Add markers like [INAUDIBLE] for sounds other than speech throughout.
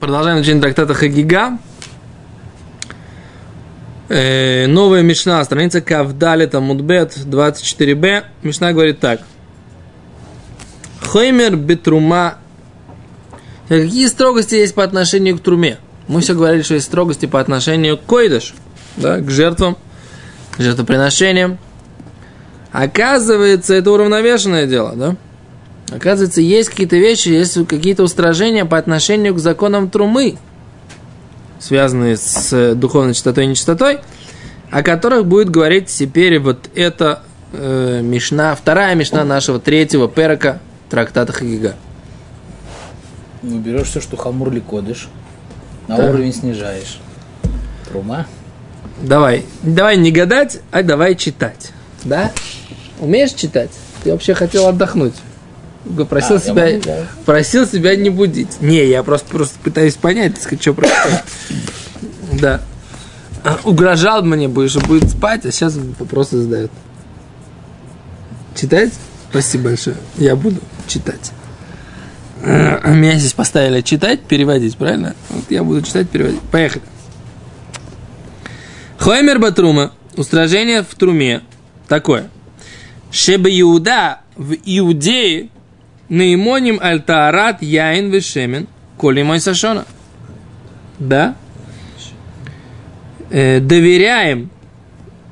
Продолжаем учение трактата Хагига. Э, новая Мишна, страница Кавдалита Мудбет 24б. Мишна говорит так. Хоймер бетрума. Какие строгости есть по отношению к труме? Мы все говорили, что есть строгости по отношению к койдыш, да, к жертвам, к жертвоприношениям. Оказывается, это уравновешенное дело, да? Оказывается, есть какие-то вещи, есть какие-то устражения по отношению к законам трумы, связанные с духовной чистотой и нечистотой, о которых будет говорить теперь вот эта э, мишна, вторая мишна нашего третьего перека трактата Хагига. Ну, берешь все, что хамур ли кодыш, на Да. уровень снижаешь. Трума. Давай, давай не гадать, а давай читать. Да? Умеешь читать? Ты вообще хотел отдохнуть. Просил, А, себя, могу, да. просил себя не будить. Не, я просто, просто пытаюсь понять, так сказать, что происходит. Да. А, Угрожал мне, будешь, что будет спать, а сейчас вопросы задает. Читать? Спасибо большое. Я буду читать. А, Меня здесь поставили читать, переводить, правильно? Вот я буду читать, переводить. Поехали. Хоймер Батрума. Устражение в труме. Такое. Шебе Иуда в Иудее наимоним альтаарат яин вешемен коли мой сашона. Да? Э, доверяем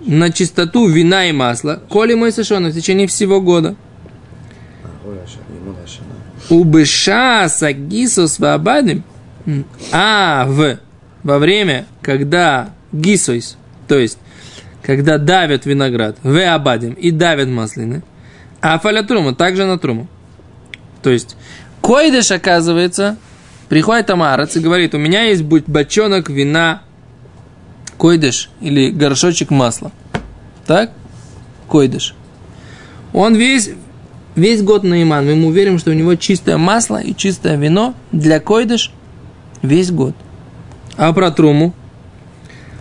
на чистоту вина и масла, коли мой сашона в течение всего года. Убыша сагису свободным. А в во время, когда гисойс, то есть когда давят виноград, в абадим и давят маслины, а фаля трума также на труму. То есть койдыш, оказывается, приходит Амарац и говорит, у меня есть будь бочонок вина койдыш или горшочек масла. Так? Койдыш. Он весь, весь год на иман. Мы ему верим, что у него чистое масло и чистое вино для койдыш весь год. А про труму?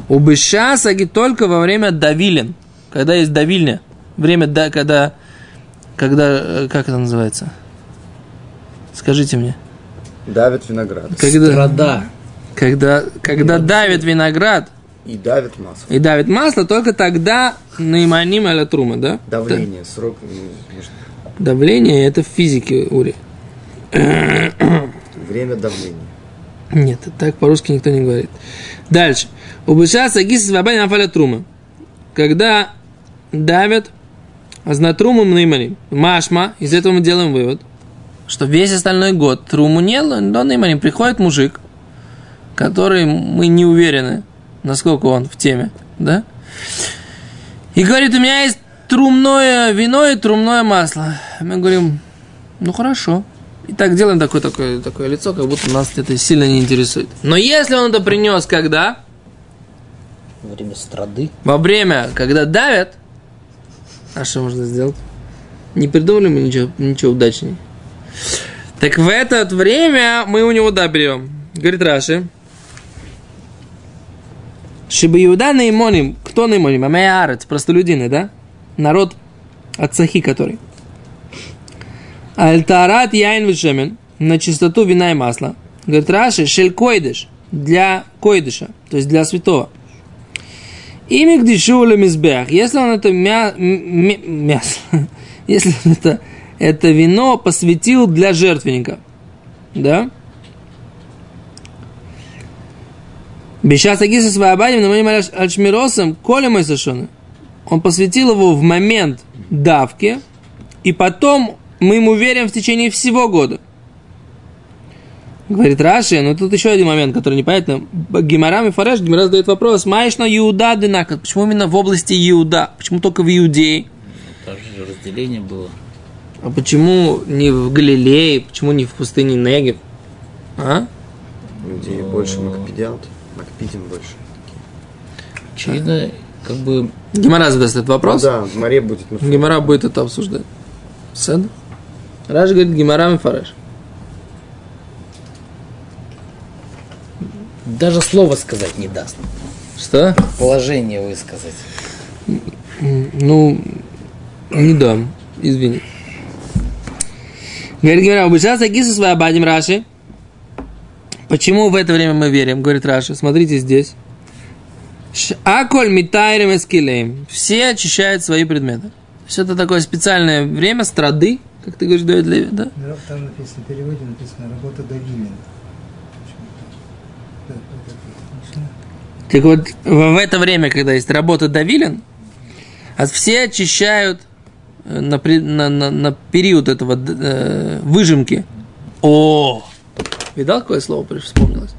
У саги только во время давилин. Когда есть давильня. Время, да, когда, когда, э, как это называется? Скажите мне. Давит виноград. Когда, Страда. когда, когда давит виноград И давит масло. и давит масло, только тогда наиманим аля трума, да? Давление, срок. Да. Давление это в физике, Ури. [COUGHS] Время давления. Нет, так по-русски никто не говорит. Дальше. Убыша сагис свободен афаля трума. Когда давят азнатрумом наиманим. Машма, из этого мы делаем вывод, что весь остальной год труму не но наиманим. Приходит мужик, который мы не уверены, насколько он в теме, да? И говорит, у меня есть трумное вино и трумное масло. Мы говорим, ну хорошо. И так делаем такое, такое, такое лицо, как будто нас это сильно не интересует. Но если он это принес когда? Во время страды. Во время, когда давят, а что можно сделать? Не придумали мы ничего, ничего удачнее. Так в это время мы у него да берем. Говорит Раши. Шиба Иуда наимоним. Кто наимоним? Амеярец, простолюдины, да? Народ от Сахи, который. Альтарат яин вишемен. На чистоту вина и масла. Говорит Раши, шель койдыш. Для койдыша, то есть для святого. Ими к дешевле мизбех. Если он это мя, м- м- мясо, [LAUGHS] если он это, это вино посвятил для жертвенника, да? Бешас агиса свободим, но мы альшмиросом, коли мой сошоны. Он посвятил его в момент давки, и потом мы ему верим в течение всего года. Говорит Раши, но тут еще один момент, который непонятно. Гимарам и Фареш, Гимара задает вопрос, маешь на Иуда дынакат? Почему именно в области Иуда? Почему только в Иудее? Тоже же разделение было. А почему не в Галилее? Почему не в пустыне Негев? А? Людей больше макпедиант. Макпидим больше. Очевидно, как бы Гимара задаст этот вопрос. Ну да, в море будет. ну, Гимара будет это обсуждать. Седа? Раш говорит Гимарам и Фареш. даже слова сказать не даст. Что? Положение высказать. Ну, не дам, извини. Говорит Гимара, обучался Гису свободим Раши. Почему в это время мы верим, говорит Раша. Смотрите здесь. Аколь митайрем эскилеем. Все очищают свои предметы. Есть это такое специальное время страды, как ты говоришь, Давид Леви, да? Там написано, в переводе написано работа Давилин. Так вот, в это время, когда есть работа Давилин, все очищают на, на- на- на период этого э, выжимки. О! Видал, какое слово вспомнилось?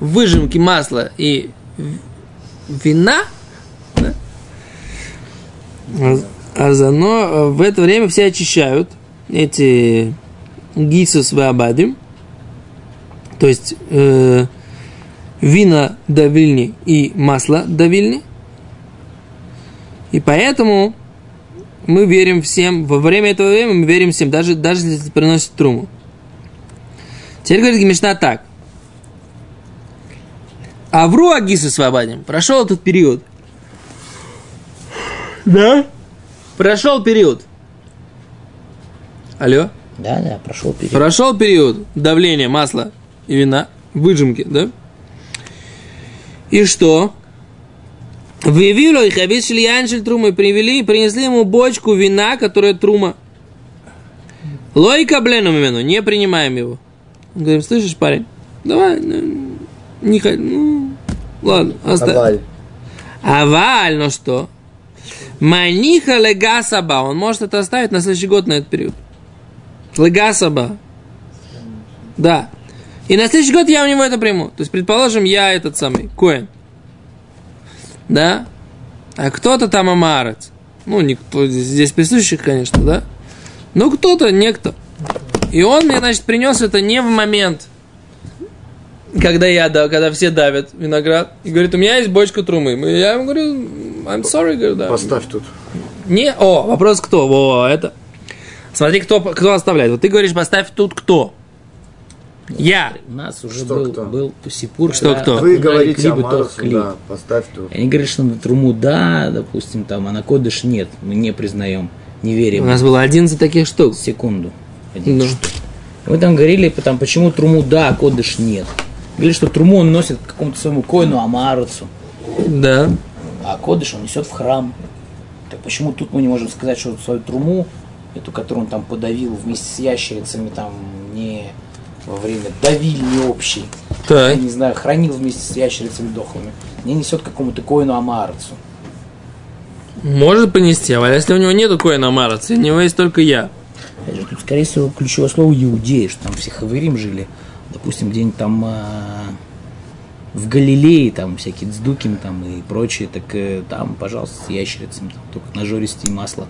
Выжимки масла и вина. да? А- А заодно э, в это время все очищают эти гисус вабадим, то есть э, вина давильни и масло давильни. И поэтому мы верим всем, во время этого времени мы верим всем, даже, даже если приносит труму. Теперь говорит Мишна так. Авру Агису свободен. Прошел этот период. Да? Прошел период. Алло? Да, да, прошел период. Прошел период давления масла и вина, выжимки, да? И что? Выявило их обещали яншель трумы, привели, принесли ему бочку вина, которая трума. Лойка бленом именно, не принимаем его. Мы Говорим, слышишь, парень, давай, ну, не ходь, ну, ладно, оставь. Аваль. Аваль, ну что? Маниха легасаба. Он может это оставить на следующий год на этот период. Легасаба. Да. И на следующий год я у него это приму. То есть, предположим, я этот самый, Коэн. Да? А кто-то там амарец. Ну, никто здесь, присутствующих, конечно, да? Ну, кто-то, некто. И он мне, значит, принес это не в момент, когда я, да, когда все давят виноград, и говорит, у меня есть бочка трумы. И Я ему говорю, I'm sorry, говорю, да. Поставь тут. Не, о, вопрос кто? Во, это. Смотри, кто, кто оставляет. Вот ты говоришь, поставь тут кто. Я. У нас уже Что был, кто? был Сипур. Что кто? Вы говорите и о Марсу, хлеб. да, поставь тут. Они говорят, что на труму да, допустим, там, а на кодыш нет. Мы не признаем, не У верим. нас было 11 таких штук. Секунду. Один Ну. штук. Вы там говорили, потом, почему труму да, а кодыш нет. Говорили, что труму он носит к какому-то своему коину Амарцу, Да. а кодыш он несет в храм. Так почему тут мы не можем сказать, что свою труму, эту, которую он там подавил вместе с ящерицами, там не во время давильни общей, я Так. не знаю, хранил вместе с ящерицами дохлыми, не несет какому-то коину Амарцу. Может понести, а если у него нету коина Мараца, у него есть только я. Тут, скорее всего, ключевое слово иудеи, что там все хавырим жили. Допустим, где-нибудь там а, в Галилее, там всякие цдуким там и прочее, так э, там, пожалуйста, с ящерицами, там, только нажористее масло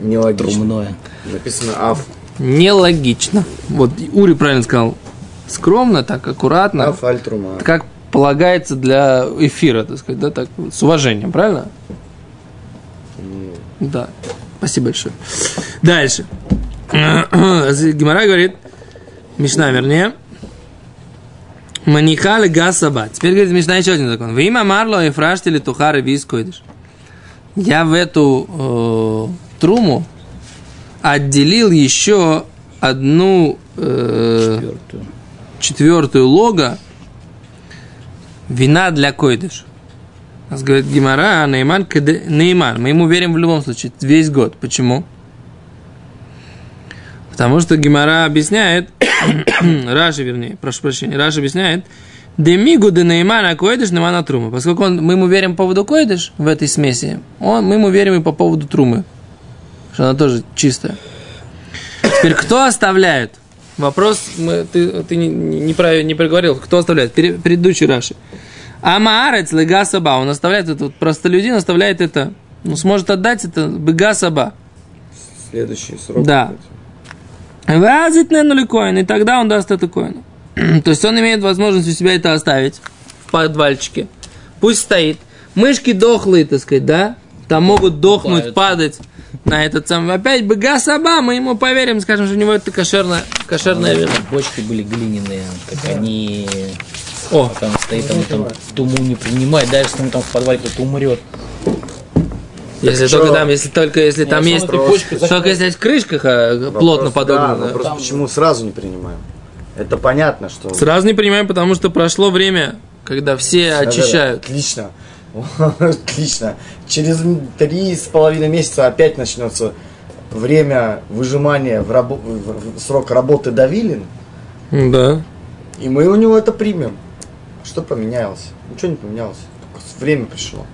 Нелогично. трумное. Написано Аф. Нелогично. Вот Ури правильно сказал. Скромно, так, аккуратно. Как полагается для эфира, так сказать, да, так, с уважением, правильно? Да. Спасибо большое. Дальше. [CLEARS THROAT] Гимара говорит, Мишна, вернее, Манихали гасаба. Теперь говорит Мишна еще один закон. Вы има марло и фраштили тухары вискойдыш. Я в эту э, труму отделил еще одну э, Четвертую. четвертую лога вина для койдыш. Нас говорит Гимара, а Нейман, кеде- Нейман. Мы ему верим в любом случае, весь год. Почему? Потому что Гимара объясняет, [COUGHS] Раши, вернее, прошу прощения, Раши объясняет, Демигу де Неймана койдыш Неймана трума. Поскольку он, мы ему верим по поводу койдыш в этой смеси, он, мы ему верим и по поводу трумы. Что она тоже чистая. Теперь кто оставляет? Вопрос, мы, ты, ты не, не, не, прав- не проговорил, кто оставляет? Пере- предыдущий Раши. Амаарец легасаба, он оставляет это, вот простолюдин оставляет это, ну, сможет отдать это бегасаба. Следующий срок. Да. Вазит нули коин, и тогда он даст это коину. [CLEARS THROAT] То есть он имеет возможность у себя это оставить в подвальчике. Пусть стоит. Мышки дохлые, так сказать, да? Там могут дохнуть, падать на этот самый. Опять бы гасаба, мы ему поверим, скажем, что у него это кошерное, кошерное вино. Бочки были глиняные, как они... О, Там стоит, там, там туму не принимает, даже если он там в подвале кто-то умрет. Если что? только там, если только если там если есть, он этой почкой только если есть крышка плотно Вопрос, Да, вопрос, Там- почему сразу не принимаем? Это понятно, что... Сразу не понимаем, потому что прошло время, когда все Да-да-да, очищают. Отлично. [LAUGHS] Отлично. Через три с половиной месяца опять начнется время выжимания в, рабо- в- срок работы давилин, Да. и мы у него это примем. Что поменялось? Ничего не поменялось. Только время пришло.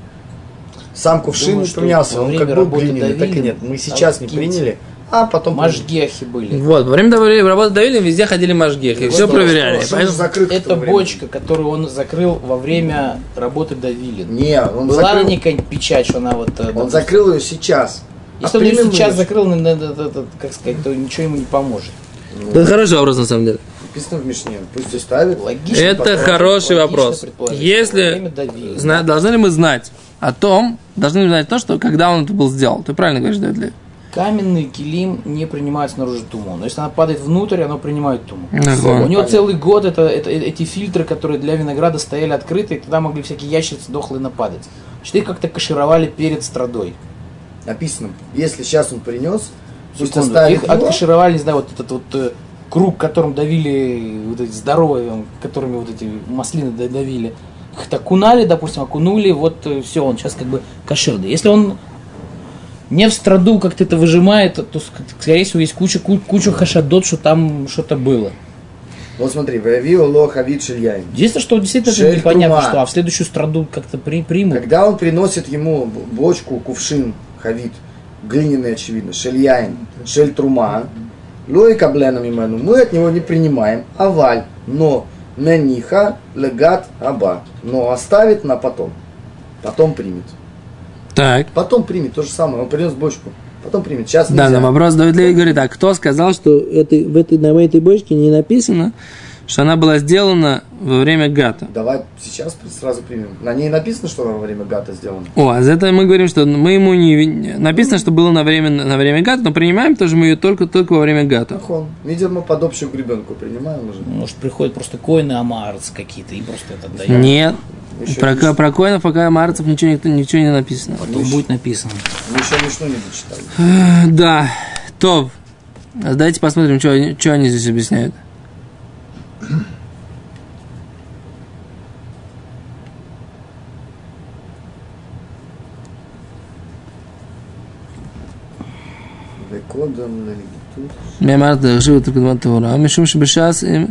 Сам кувшин Думаю, не поменялся, он как был глиняный, так и нет. Мы сейчас не какие-то приняли, а потом... Машгехи были. Вот, во время работы давили, везде ходили мажгехи, все проверяли. что- что в Это бочка, которую он закрыл во время работы Давилин. Не, он Была закрыл, на ней какая-нибудь печать, что она вот... э, он допустим, закрыл ее сейчас. Если А он ее сейчас закрыл, на- как сказать, то ничего ему не поможет. Это хороший вопрос, на самом деле. Написано в Мишне, пусть оставит. Логично, Это хороший вопрос. Если- Зна- должны ли мы знать о том, должны ли мы знать то, что когда он это был сделал? Ты правильно говоришь, Давид? Каменный килим не принимает снаружи туму. Но если она падает внутрь, оно принимает туму. Ага. У него целый год это, это- эти фильтры, которые для винограда стояли открыты, и туда могли всякие ящерицы дохлые нападать. Значит, их как-то кашировали перед страдой. Написано, если сейчас он принес, пусть Секунду. оставит Их его. откашировали, не знаю, вот этот вот э, круг, которым давили вот эти здоровые, которыми вот эти маслины да- давили. Их окунали, допустим, окунули, вот все, он сейчас как бы кошерный. Если он не в страду как-то это выжимает, то, ск- скорее всего, есть куча, ку- куча хашадот, что там что-то было. Вот смотри, Вавио Лохавит Шильяин. Единственное, что действительно Шель непонятно, что а в следующую страду как-то при, примут. Когда он приносит ему бочку, кувшин, хавит, глиняный, очевидно, шельяин, шель трума, лой кабленом имену, мы от него не принимаем, аваль, но мениха легат аба, но оставит на потом, потом примет. Так. Потом примет, то же самое, он принес бочку, потом примет, сейчас Да, нельзя. на вопрос Давид Леви говорит, а кто сказал, что этой, в этой, на этой бочке не написано, что она была сделана во время гата? Давай сейчас сразу примем. На ней написано, что во время гата сделано. О, а за это мы говорим, что мы ему не... Написано, что было на время, на время гата, но принимаем тоже мы ее только, только во время гата. Ахон. Видимо, под общую гребенку принимаем уже. Может, приходят просто коины амарц какие-то и просто это дают. Нет. Еще Про, не- про коинов пока марцев ничего, никто- ничего не написано. Потом будет написано. Мы еще Мишну не дочитали. Да. Топ. А Давайте посмотрим, что, они- что они здесь объясняют. וקודם לגיטוס. מאמרת דרשו את קדמת טהרה, משום שבש"ס אם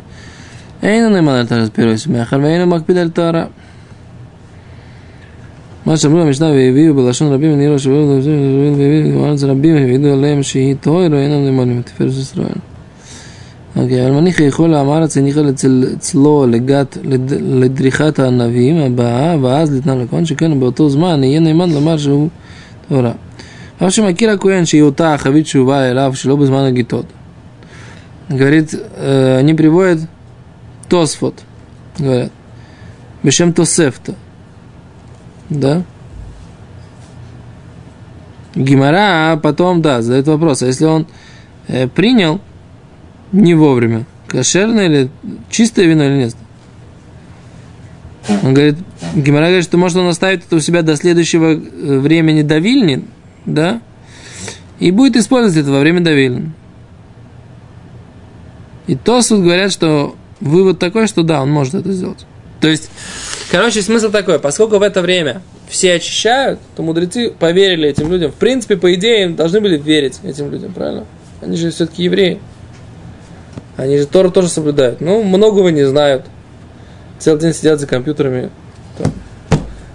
אינו נאמן על טהרת פירוס, מאחר ואינו מקפיד על טהרה. מה שאמרו במשנה והביאו בלשון רבים ונראו שבאו והביאו בארץ רבים והעידו עליהם שהיא טהר ואינם נאמנים לתפארת ישראל. אוקיי, אבל מניחא יכול האמרץ הניחה אצל- אצלו לגת לד- לדריכת הענבים הבאה, ואז לתנן לכהן, שכן באותו זמן יהיה נאמן לומר שהוא טהרה. אף שמכיר הכהן שהיא אותה החבית שהובאה אליו שלא בזמן הגיטות. Говорит, э, они приводят Тосфот, говорят, Бешем Тосефта. Да? Гимара потом, да, задает вопрос, а если он э, принял не вовремя, кошерное или чистое вино или нет? Он говорит, Гимара говорит, что может он оставит это у себя до следующего э, времени давильни, да, и будет использовать это во время давильни. И Тосфот говорят, что вывод такой, что да, он может это сделать. То есть, короче, смысл такой, поскольку в это время все очищают, то мудрецы поверили этим людям. В принципе, по идее, им должны были верить этим людям, правильно? Они же все-таки евреи. Они же Тору тоже соблюдают. Ну, многого не знают. Целый день сидят за компьютерами, там,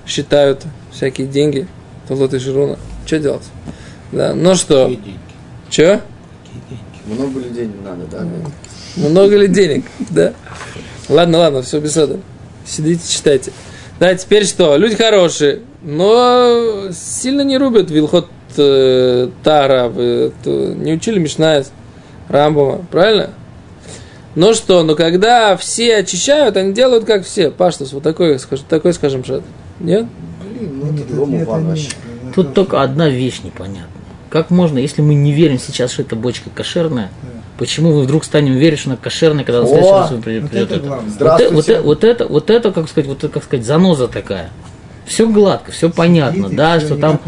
считают всякие деньги, Толот и Шируна. Что делать? Да, ну что? Какие деньги? Че? Много людей не надо, да? Много ли денег, да? Ладно, ладно, все без этого. Сидите, читайте. Да, теперь что? Люди хорошие, но сильно не рубят Вилхот э, Тара, э, то не учили Мишнаес, Рамбова, правильно? Ну что, но когда все очищают, они делают как все. Паштус, вот такой, скажем, такой, скажем, шат. Нет? Блин, ну Нет, это ответа план нет. вообще. Это Тут только одна вещь непонятна. Как можно, если мы не верим сейчас, что эта бочка кошерная, почему мы вдруг станем верить, что она кошерная, когда в следующий раз вы при- Вот придет это это? главное. Вот, э- вот, э- вот это, вот это, как сказать, вот это, как сказать, заноза такая. все гладко, все понятно, Сидит да, что там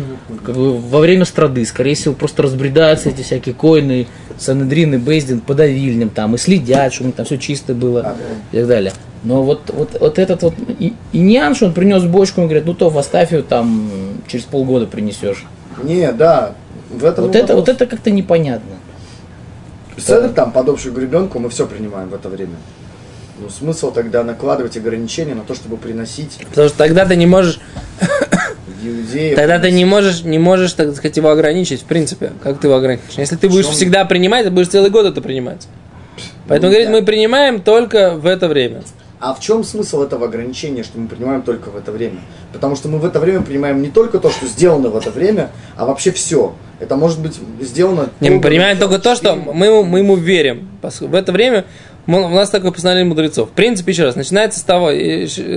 как бы, во время страды, скорее всего, просто разбредаются эти всякие коины, Санедрин и Бейздин по давильням там и следят, чтобы там все чисто было Ага. и так далее. Но вот, вот, вот этот вот и, иньян, что он принес бочку, он говорит, ну то оставь ее там через полгода принесешь. Не, да. В этом Вот и это, вопрос. вот это как-то непонятно. Седр там под общую гребенку мы все принимаем в это время. Ну, смысл тогда накладывать ограничения на то, чтобы приносить Потому что тогда ты не можешь, иудеев. тогда ты не можешь, не можешь, так сказать, его ограничить, в принципе. Как ты его ограничишь? Если ты будешь чем? всегда принимать, ты будешь целый год это принимать. Поэтому, Ну, говорит, да. мы принимаем только в это время. А в чем смысл этого ограничения, что мы принимаем только в это время? Потому что мы в это время принимаем не только то, что сделано в это время, а вообще все. Это может быть сделано... Не, мы понимаем только то, что мы, ему- мы ему верим. В это время мы- у нас такое постановление мудрецов. В принципе, еще раз, начинается с того,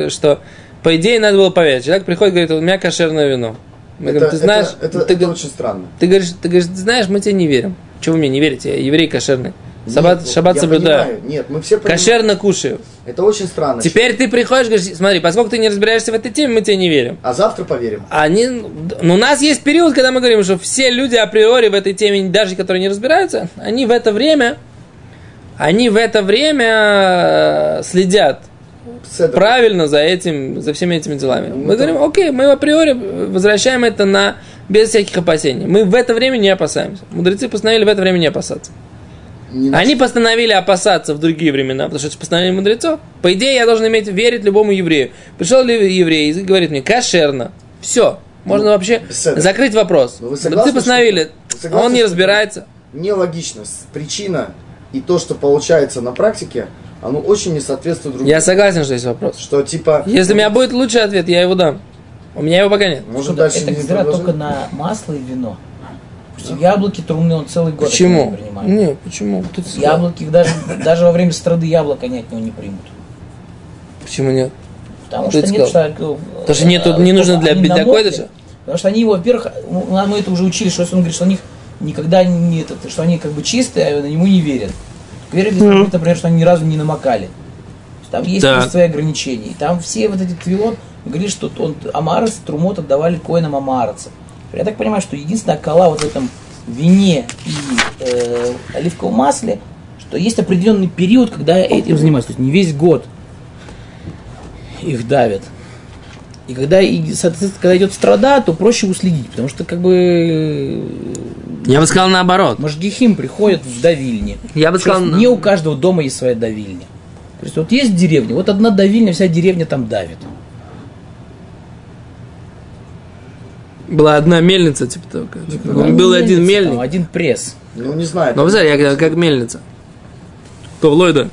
что по идее надо было поверить. Человек приходит и говорит, у меня кошерное вино. Мы Это, говорим, ты знаешь, это, это- ты, это очень странно. ты говоришь, ты говоришь, ты знаешь, мы тебе не верим. Чего вы мне не верите? Я еврей кошерный. Шаббат, Нет, шаббат соблюдаю. понимаю. Нет, мы все понимаем. Кошерно кушаю. Это очень странно. Теперь ты приходишь говоришь, смотри, поскольку ты не разбираешься в этой теме, мы тебе не верим. А завтра поверим. Они, ну, у нас есть период, когда мы говорим, что все люди априори в этой теме, даже которые не разбираются, они в это время, они в это время э, следят Седр. правильно за этим, за всеми этими делами. Ну, Мы да. говорим, окей, мы априори возвращаем это на без всяких опасений. Мы в это время не опасаемся. Мудрецы постановили в это время не опасаться. Не Они постановили опасаться в другие времена, потому что это постановление мудрецов. По идее, я должен иметь верить любому еврею. Пришел ли еврей и говорит мне, кошерно. Все. Можно Ну, вообще беседа. закрыть вопрос. Ну, вы согласны, постановили, что- вы согласны, он не разбирается. Нелогично. Причина и то, что получается на практике, оно очень не соответствует друг Я согласен, что есть вопрос. Что типа... Если у меня будет лучший ответ, я его дам. У меня его пока нет. Может, дальше это не только на масло и вино. Допустим, яблоки трумные он целый год Почему? не принимает. Не, почему? Тут Яблоки даже, [LAUGHS] даже во время страды яблоко они от него не примут. Почему нет? Потому Кто что нет, сказал? что, Потому что нет, тут не нужно для- намокли. койдыша? Потому что они, во-первых, у нас мы это уже учили, что если он говорит, что у них никогда не этот, что они как бы чистые, а ему не верят. Верят, говорит, например, что они ни разу не намокали. Там есть просто свои ограничения. И там все вот эти твилот говорили, что он Амарец, Трумот отдавали коинам Амарца. Я так понимаю, что единственная кола вот в этом вине и э, оливковом масле, что есть определенный период, когда этим занимаются. То есть не весь год их давят. И когда, и, соответственно, когда идет страда, то проще уследить, потому что как бы Я бы сказал наоборот. Машгихим приходят в давильни. Я бы сказал... не у каждого дома есть своя давильня. То есть вот есть деревня, вот одна давильня, вся деревня там давит. Была одна мельница, типа только. Типа, Ну, был один мельница там, мельник. один пресс. Ну, не знаю. Ну, вы знаете, я говорю, как мельница. То в Ллойда.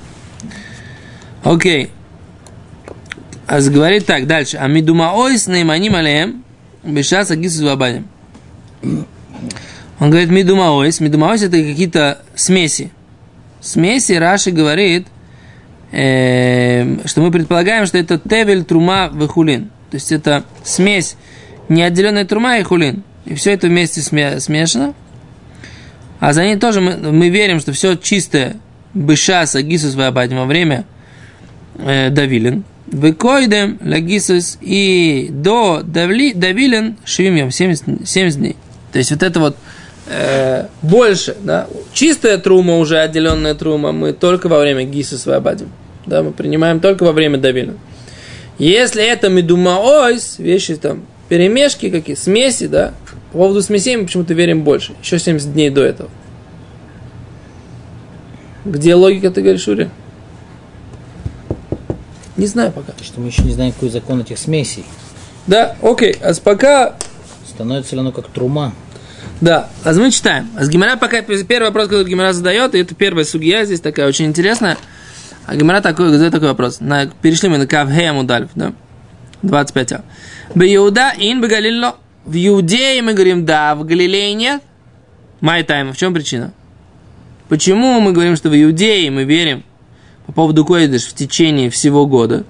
Окей. А говорит так, дальше. А мидумаой с нейманим алеем бешаса гисус вабаним. Он говорит мидумаойс. Мидумаойс это какие-то смеси. Смеси Раши говорит, эм, что мы предполагаем, что это тевель, трума, вехулин. То есть это смесь неотделенная трума и хулин. И все это вместе сме- смешано. А за ней тоже мы, мы верим, что все чистое бышас агисус вабадим во время э, давилин. Выкойдем лагисус и до давли, давилин швимьем 70, 70 дней. То есть вот это вот э, больше, да, чистая трума уже, отделенная трума, мы только во время гисус вабадим. Да, мы принимаем только во время давилин. Если это медумаойс, вещи там, перемешки какие, смеси, да, по поводу смесей мы почему-то верим больше. Еще 70 дней до этого. Где логика, ты говоришь, Шури? Не знаю пока. Что мы еще не знаем, какой закон этих смесей. Да, окей. А пока Становится ли оно как трума? Да, а мы читаем. А с Гимара пока первый вопрос, который Гимара задает, и это первая судья здесь такая очень интересная. А Гимара такой, задает такой вопрос. На, перешли мы на Кавхея Мудальф, да? 25а. Б Иуда ин б. В Иудее мы говорим да, в Галилее нет. Май тайм, в чем причина? Почему мы говорим, что в Иудее мы верим по поводу Койдыш в течение всего года,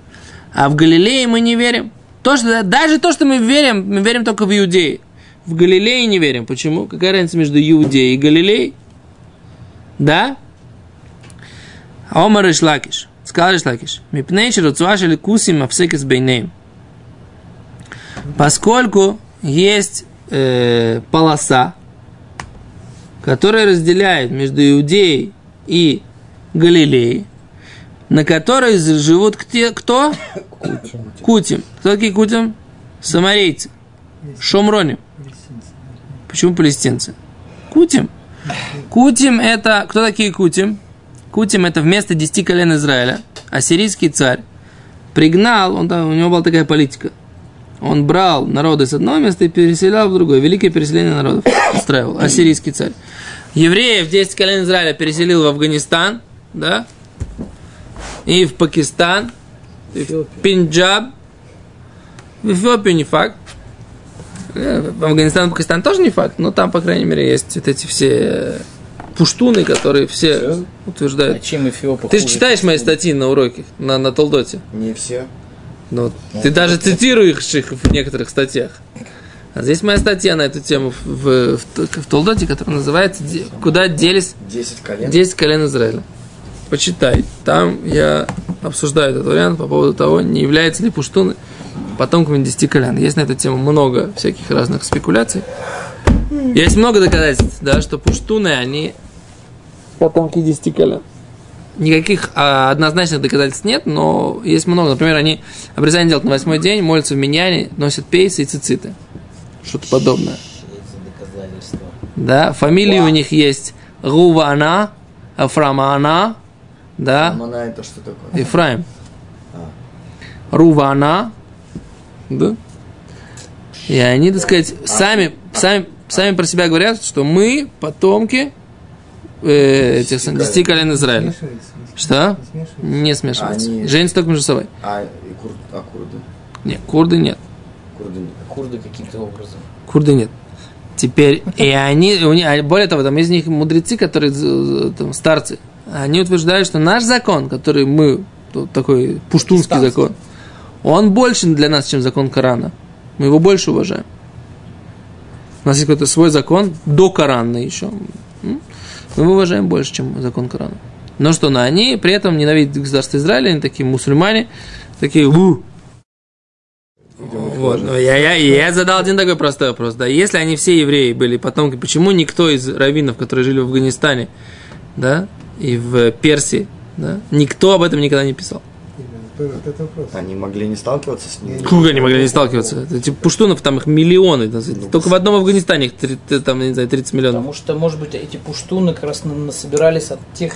а в Галилее мы не верим? То, что, даже то, что мы верим, мы верим только в Иудее. В Галилее не верим. Почему? Какая разница между Иудеей и Галилеей? Да? Омар Ишлакиш. Сказал Ишлакиш. Мипнейши рацуаш или кусим апсекес бейнеем. Поскольку есть э, полоса, которая разделяет между Иудеей и Галилеей, на которой живут кто? кто? Кутим. Кто такие Кутим? Самарейцы. Палестинцы. Почему палестинцы? Кутим. Кутим это... Кто такие Кутим? Кутим это вместо десяти колен Израиля. Ассирийский царь пригнал, он там, у него была такая политика. Он брал народы с одного места и переселял в другое. Великое переселение народов [COUGHS] устраивал. Ассирийский царь. Евреев 10 колен Израиля переселил в Афганистан, да, и в Пакистан, и в Пенджаб, в Эфиопию не факт. Э, В Афганистан, Пакистан тоже не факт, но там, по крайней мере, есть вот эти все э, пуштуны, которые все Серьезно? А утверждают. чем Эфиопа Ты же читаешь мои статьи на уроке, на, на Толдоте. Не все. Ну, ты даже цитируешь их в некоторых статьях. А здесь моя статья на эту тему в, в, в, в Толдоте, которая называется «Де- «Куда делись 10 колен. 10 колен Израиля». Почитай. Там я обсуждаю этот вариант по поводу того, не является ли пуштуны потомками 10 колен. Есть на эту тему много всяких разных спекуляций. Есть много доказательств, да, что пуштуны, они потомки 10 колен. Никаких а, однозначных доказательств нет, но есть много. Например, они обрезание делают на восьмой день, молятся в миньяне, носят пейсы и цициты. Что-то подобное. Да, фамилии у них есть Рувана, Афрамана, да, Амана это что такое? Ефраим. Рувана, да. И они, так сказать, сами, сами, сами про себя говорят, что мы потомки э, этих Десяти 10 колен Израиля. Смешивается, не Что? смешивается. Не смешиваются. Они- Женятся только между собой. А, и кур... а курды? Нет, курды нет. Курды нет. Курды каким-то образом. Курды нет. Теперь, и они, у них, а более того, там из них мудрецы, которые там, старцы, они утверждают, что наш закон, который мы, такой пуштунский закон, он больше для нас, чем закон Корана. Мы его больше уважаем. У нас есть какой-то свой закон, до Корана еще. Мы его уважаем больше, чем закон Корана. Но что, но они при этом ненавидят государство Израиля, они такие мусульмане, такие, «У, вот, ну, я, я, я задал один такой простой вопрос, да, если они все евреи были потомки, почему никто из раввинов, которые жили в Афганистане, да, и в Персии, да, никто об этом никогда не писал? Вот это вопрос. Они могли не сталкиваться с ним. Как они могли не сталкиваться? Эти пуштунов там их миллионы, да, только в одном Афганистане их там, не знаю, 30 миллионов. Потому что, может быть, эти пуштуны как раз на- насобирались от тех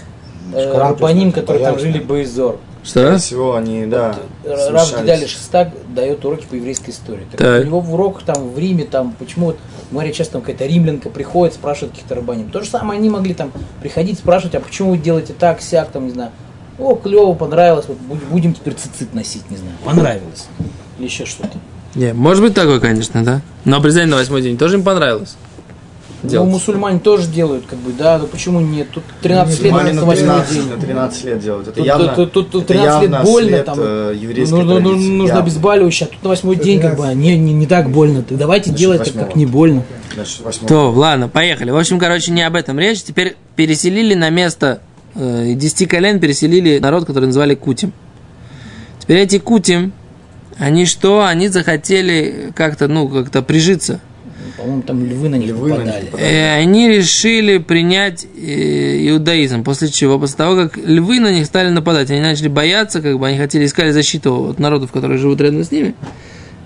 э, рабаним, которые там жили Бейзор. Что? Скорее всего, они, да, Э, Рав. Гидали Шестак дает уроки по еврейской истории. Так Так. У него в уроках там в Риме, там, почему вот, говорят, часто там какая-то римлянка приходит, спрашивает каких-то рабаним. То же самое они могли там приходить, спрашивать, а почему вы делаете так, сяк, там, не знаю. О, клево, понравилось, вот будем теперь цицит носить, не знаю. Понравилось. Или еще что-то. Не, может быть такое, конечно, да. Но обрезание на восьмой день тоже им понравилось. Ну, Делать. мусульмане тоже делают, как бы, да, ну почему нет? Тут 13 лет на на восьмой 13, день. на 13 лет делают. Это Тут- явно, тут- тут- тут это 13 лет больно, след, там, э, Ну, ну, ну, нужно обезболивающее, а тут на восьмой день как бы а не, не, не так больно. Так давайте Значит, делать так, как не больно. То, ладно, поехали. В общем, короче, не об этом речь. Теперь переселили на место э, 10 колен, переселили народ, который называли Кутим. Теперь эти Кутим, они что? Они захотели как-то, ну, как-то прижиться. По-моему, там львы на них Львы на них попадали. попадали. И они решили принять э, иудаизм. После чего? После того, как львы на них стали нападать, они начали бояться, как бы они хотели, искали защиту от народов, которые живут рядом с ними.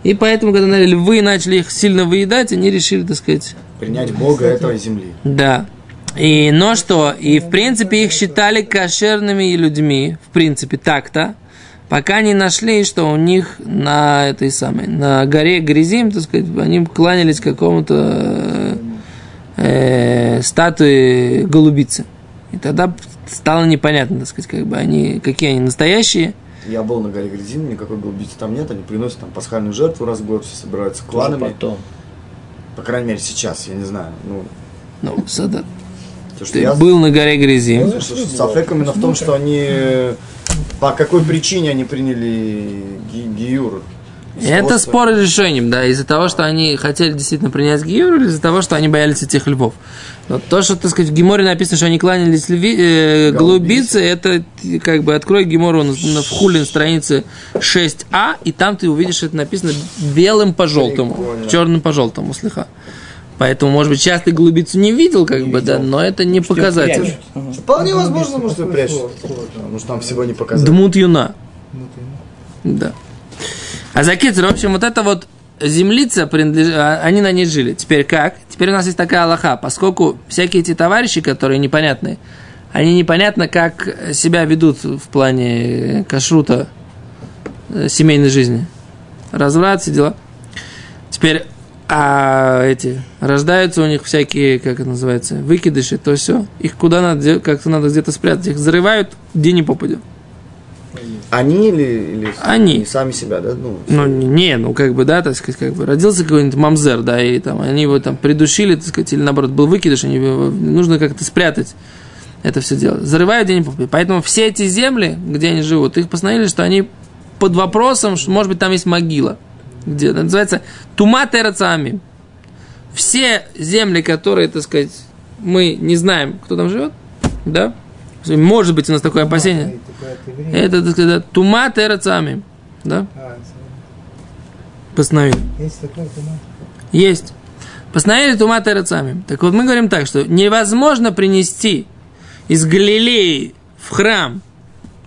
И поэтому, когда наверное, львы начали их сильно выедать, они решили, так сказать, Принять Бога этой земли. да. И, но что, и в принципе их считали кошерными людьми, в принципе, так-то, пока не нашли, что у них на этой самой, на горе Грязим, так сказать, они кланялись какому-то э, статуе голубицы. И тогда стало непонятно, так сказать, как бы они, какие они настоящие. Я был на горе Грязин, никакой голубицы там нет, они приносят там пасхальную жертву раз в год, все собираются Тоже кланами. потом. По крайней мере, сейчас, я не знаю. Ну, Ну, сада. Ты я был на горе что Сафек именно в том, что они... э, По какой причине они приняли ги- Гиюр? Это спор решением, да, из-за того, что они хотели действительно принять Гиюр, или из-за того, что они боялись этих львов. Но то, что, так сказать, в Геморе написано, что они кланялись льви, э, голубицы, это как бы открой Гемору на, на, в хулин странице 6а, и там ты увидишь, это написано белым по желтому, черным по желтому, слыха. Поэтому, может быть, сейчас ты голубицу не видел, как бы, да, но это не показатель. Прячут. Ага. Вполне возможно, может, слово, да. Потому что там всего не показали. Дмут юна. Да. А за Китер, в общем, вот это вот землица, принадлеж... а, они на ней жили. Теперь как? Теперь у нас есть такая Аллаха, поскольку всякие эти товарищи, которые непонятные, они непонятно, как себя ведут в плане кашрута э, семейной жизни. Разврат, все дела. Теперь, а эти, рождаются у них всякие, как это называется, выкидыши, то все. Их куда надо, как-то надо где-то спрятать. Их зарывают, где не попадет. Они или, или Они. сами себя, да? Ну, Ну, не, ну, как бы, да, так сказать, как бы, родился какой-нибудь мамзер, да, и там, они его там придушили, так сказать, или наоборот, был выкидыш, они, его- нужно как-то спрятать это все дело. Зарывают где-нибудь. Поэтому все эти земли, где они живут, их постановили, что они под вопросом, что, может быть, там есть могила. Где, это называется Тума Терацами. Все земли, которые, так сказать, мы не знаем, кто там живет, да, может быть, у нас такое опасение. Это, так сказать, Тума Терацами, да, постановили. Есть такое туман. Есть. Постановили тума терецами. Так вот, мы говорим так, что невозможно принести из Галилеи в храм,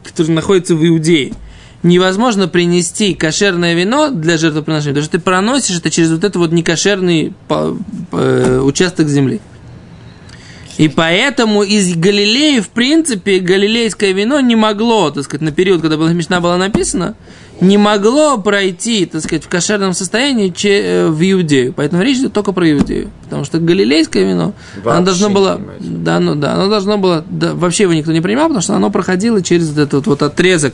который находится в Иудее, невозможно принести кошерное вино для жертвоприношения, потому что ты проносишь это через вот этот вот некошерный э, участок земли. И поэтому из Галилеи, в принципе, галилейское вино не могло, так сказать, на период, когда была Мишна была написана, не могло пройти, так сказать, в кошерном состоянии че- э, в Иудею. Поэтому речь идет только про Иудею. Потому что галилейское вино, оно Вообще должно не было, да, ну, да, оно должно было, да, вообще его никто не принимал, потому что оно проходило через вот этот вот отрезок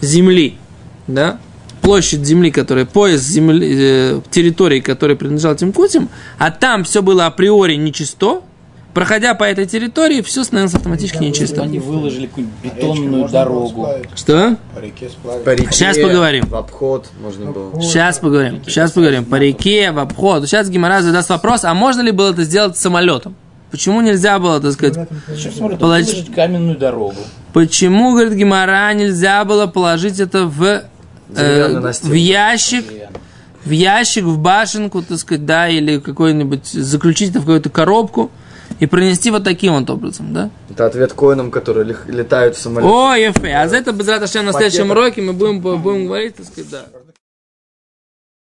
земли, да, площадь земли, которая, пояс земли, э, территории, которой принадлежал этим кутям, а там все было априори нечисто, проходя по этой территории, все становилось автоматически нечисто. Они выложили какую-нибудь Речку бетонную дорогу. Что? По реке сплавить. по реке, Сейчас поговорим. В обход можно было. Сейчас поговорим. Сейчас поговорим. По реке, в обход. Сейчас Гимара задаст вопрос, а можно ли было это сделать самолетом? Почему нельзя было, так сказать, Самолетом тоже. Сейчас смотрю, Положи- выложить каменную дорогу. почему, говорит Гимара, нельзя было положить это в, э, в ящик, в ящик, в башенку, так сказать, да, или какой-нибудь, заключить это в какую-то коробку и пронести вот таким вот образом, да? Это ответ коинам, которые летают в самолете. О, Ефе, а за это, без на следующем уроке мы будем, будем говорить, так сказать, да.